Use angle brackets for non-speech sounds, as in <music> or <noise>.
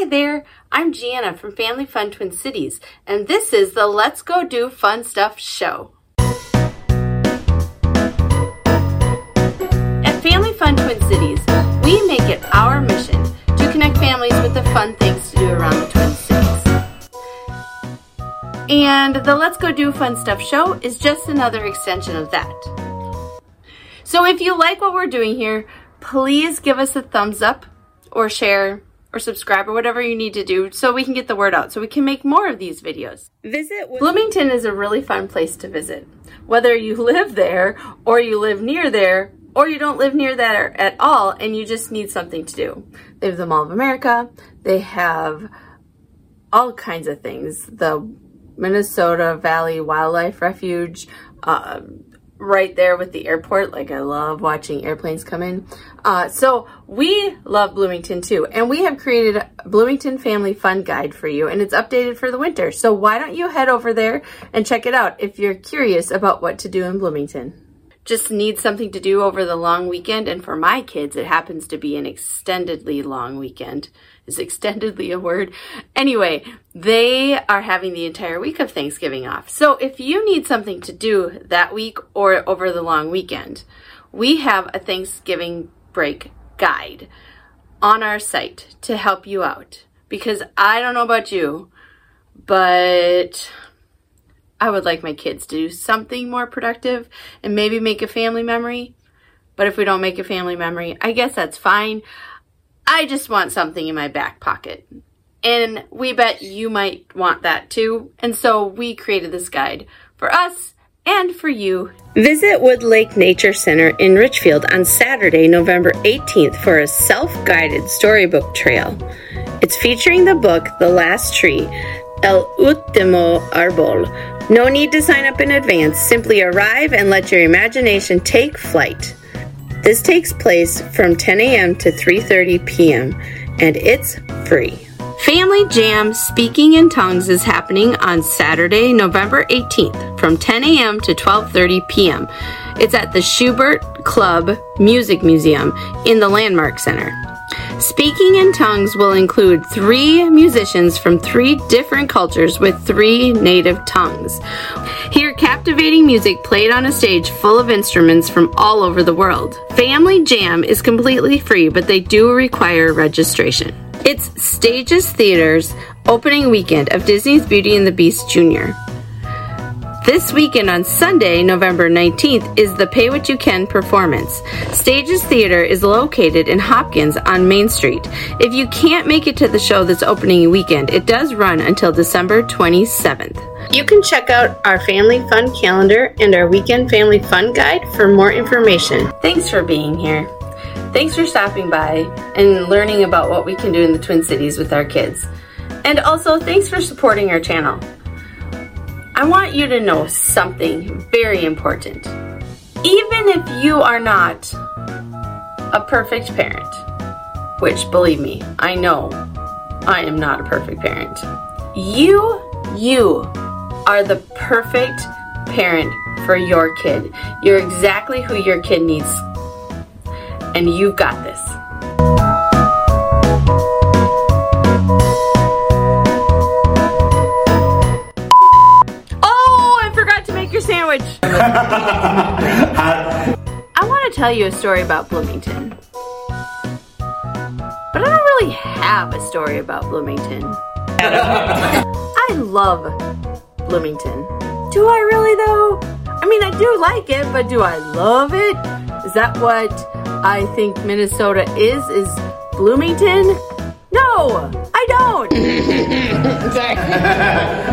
Hi there, I'm Gianna from Family Fun Twin Cities, and this is the Let's Go Do Fun Stuff show. At Family Fun Twin Cities, we make it our mission to connect families with the fun things to do around the Twin Cities. And the Let's Go Do Fun Stuff show is just another extension of that. So if you like what we're doing here, please give us a thumbs up or share or subscribe or whatever you need to do so we can get the word out so we can make more of these videos. Visit Bloomington is a really fun place to visit. Whether you <laughs> live there or you live near there or you don't live near that at all and you just need something to do. They have the Mall of America. They have all kinds of things. The Minnesota Valley Wildlife Refuge, uh, right there with the airport. Like I love watching airplanes come in. Uh, so we love Bloomington too. And we have created a Bloomington Family Fun Guide for you and it's updated for the winter. So why don't you head over there and check it out if you're curious about what to do in Bloomington just need something to do over the long weekend. And for my kids, it happens to be an extendedly long weekend. Is extendedly a word? Anyway, they are having the entire week of Thanksgiving off. So if you need something to do that week or over the long weekend, we have a Thanksgiving break guide on our site to help you out. Because I don't know about you, but I would like my kids to do something more productive and maybe make a family memory. But if we don't make a family memory, I guess that's fine. I just want something in my back pocket. And we bet you might want that too. And so we created this guide for us and for you. Visit Wood Lake Nature Center in Richfield on Saturday, November 18th for a self guided storybook trail. It's featuring the book The Last Tree, El Último Árbol no need to sign up in advance. Simply arrive and let your imagination take flight. This takes place from 10 a.m. to 3:30 p.m. and it's free. Family Jam Speaking in Tongues is happening on Saturday, November 18th from 10 a.m. to 12:30 p.m. It's at the Schubert Club Music Museum in the Landmark Center. Speaking in tongues will include three musicians from three different cultures with three native tongues. Hear captivating music played on a stage full of instruments from all over the world. Family Jam is completely free, but they do require registration. It's Stages Theater's opening weekend of Disney's Beauty and the Beast Jr. This weekend on Sunday, November 19th, is the Pay What You Can performance. Stages Theater is located in Hopkins on Main Street. If you can't make it to the show this opening weekend, it does run until December 27th. You can check out our family fun calendar and our weekend family fun guide for more information. Thanks for being here. Thanks for stopping by and learning about what we can do in the Twin Cities with our kids. And also, thanks for supporting our channel. I want you to know something very important. Even if you are not a perfect parent, which believe me, I know I am not a perfect parent, you, you are the perfect parent for your kid. You're exactly who your kid needs, and you've got this. I want to tell you a story about Bloomington. But I don't really have a story about Bloomington. <laughs> I love Bloomington. Do I really though? I mean, I do like it, but do I love it? Is that what I think Minnesota is? Is Bloomington? No, I don't. <laughs> <laughs>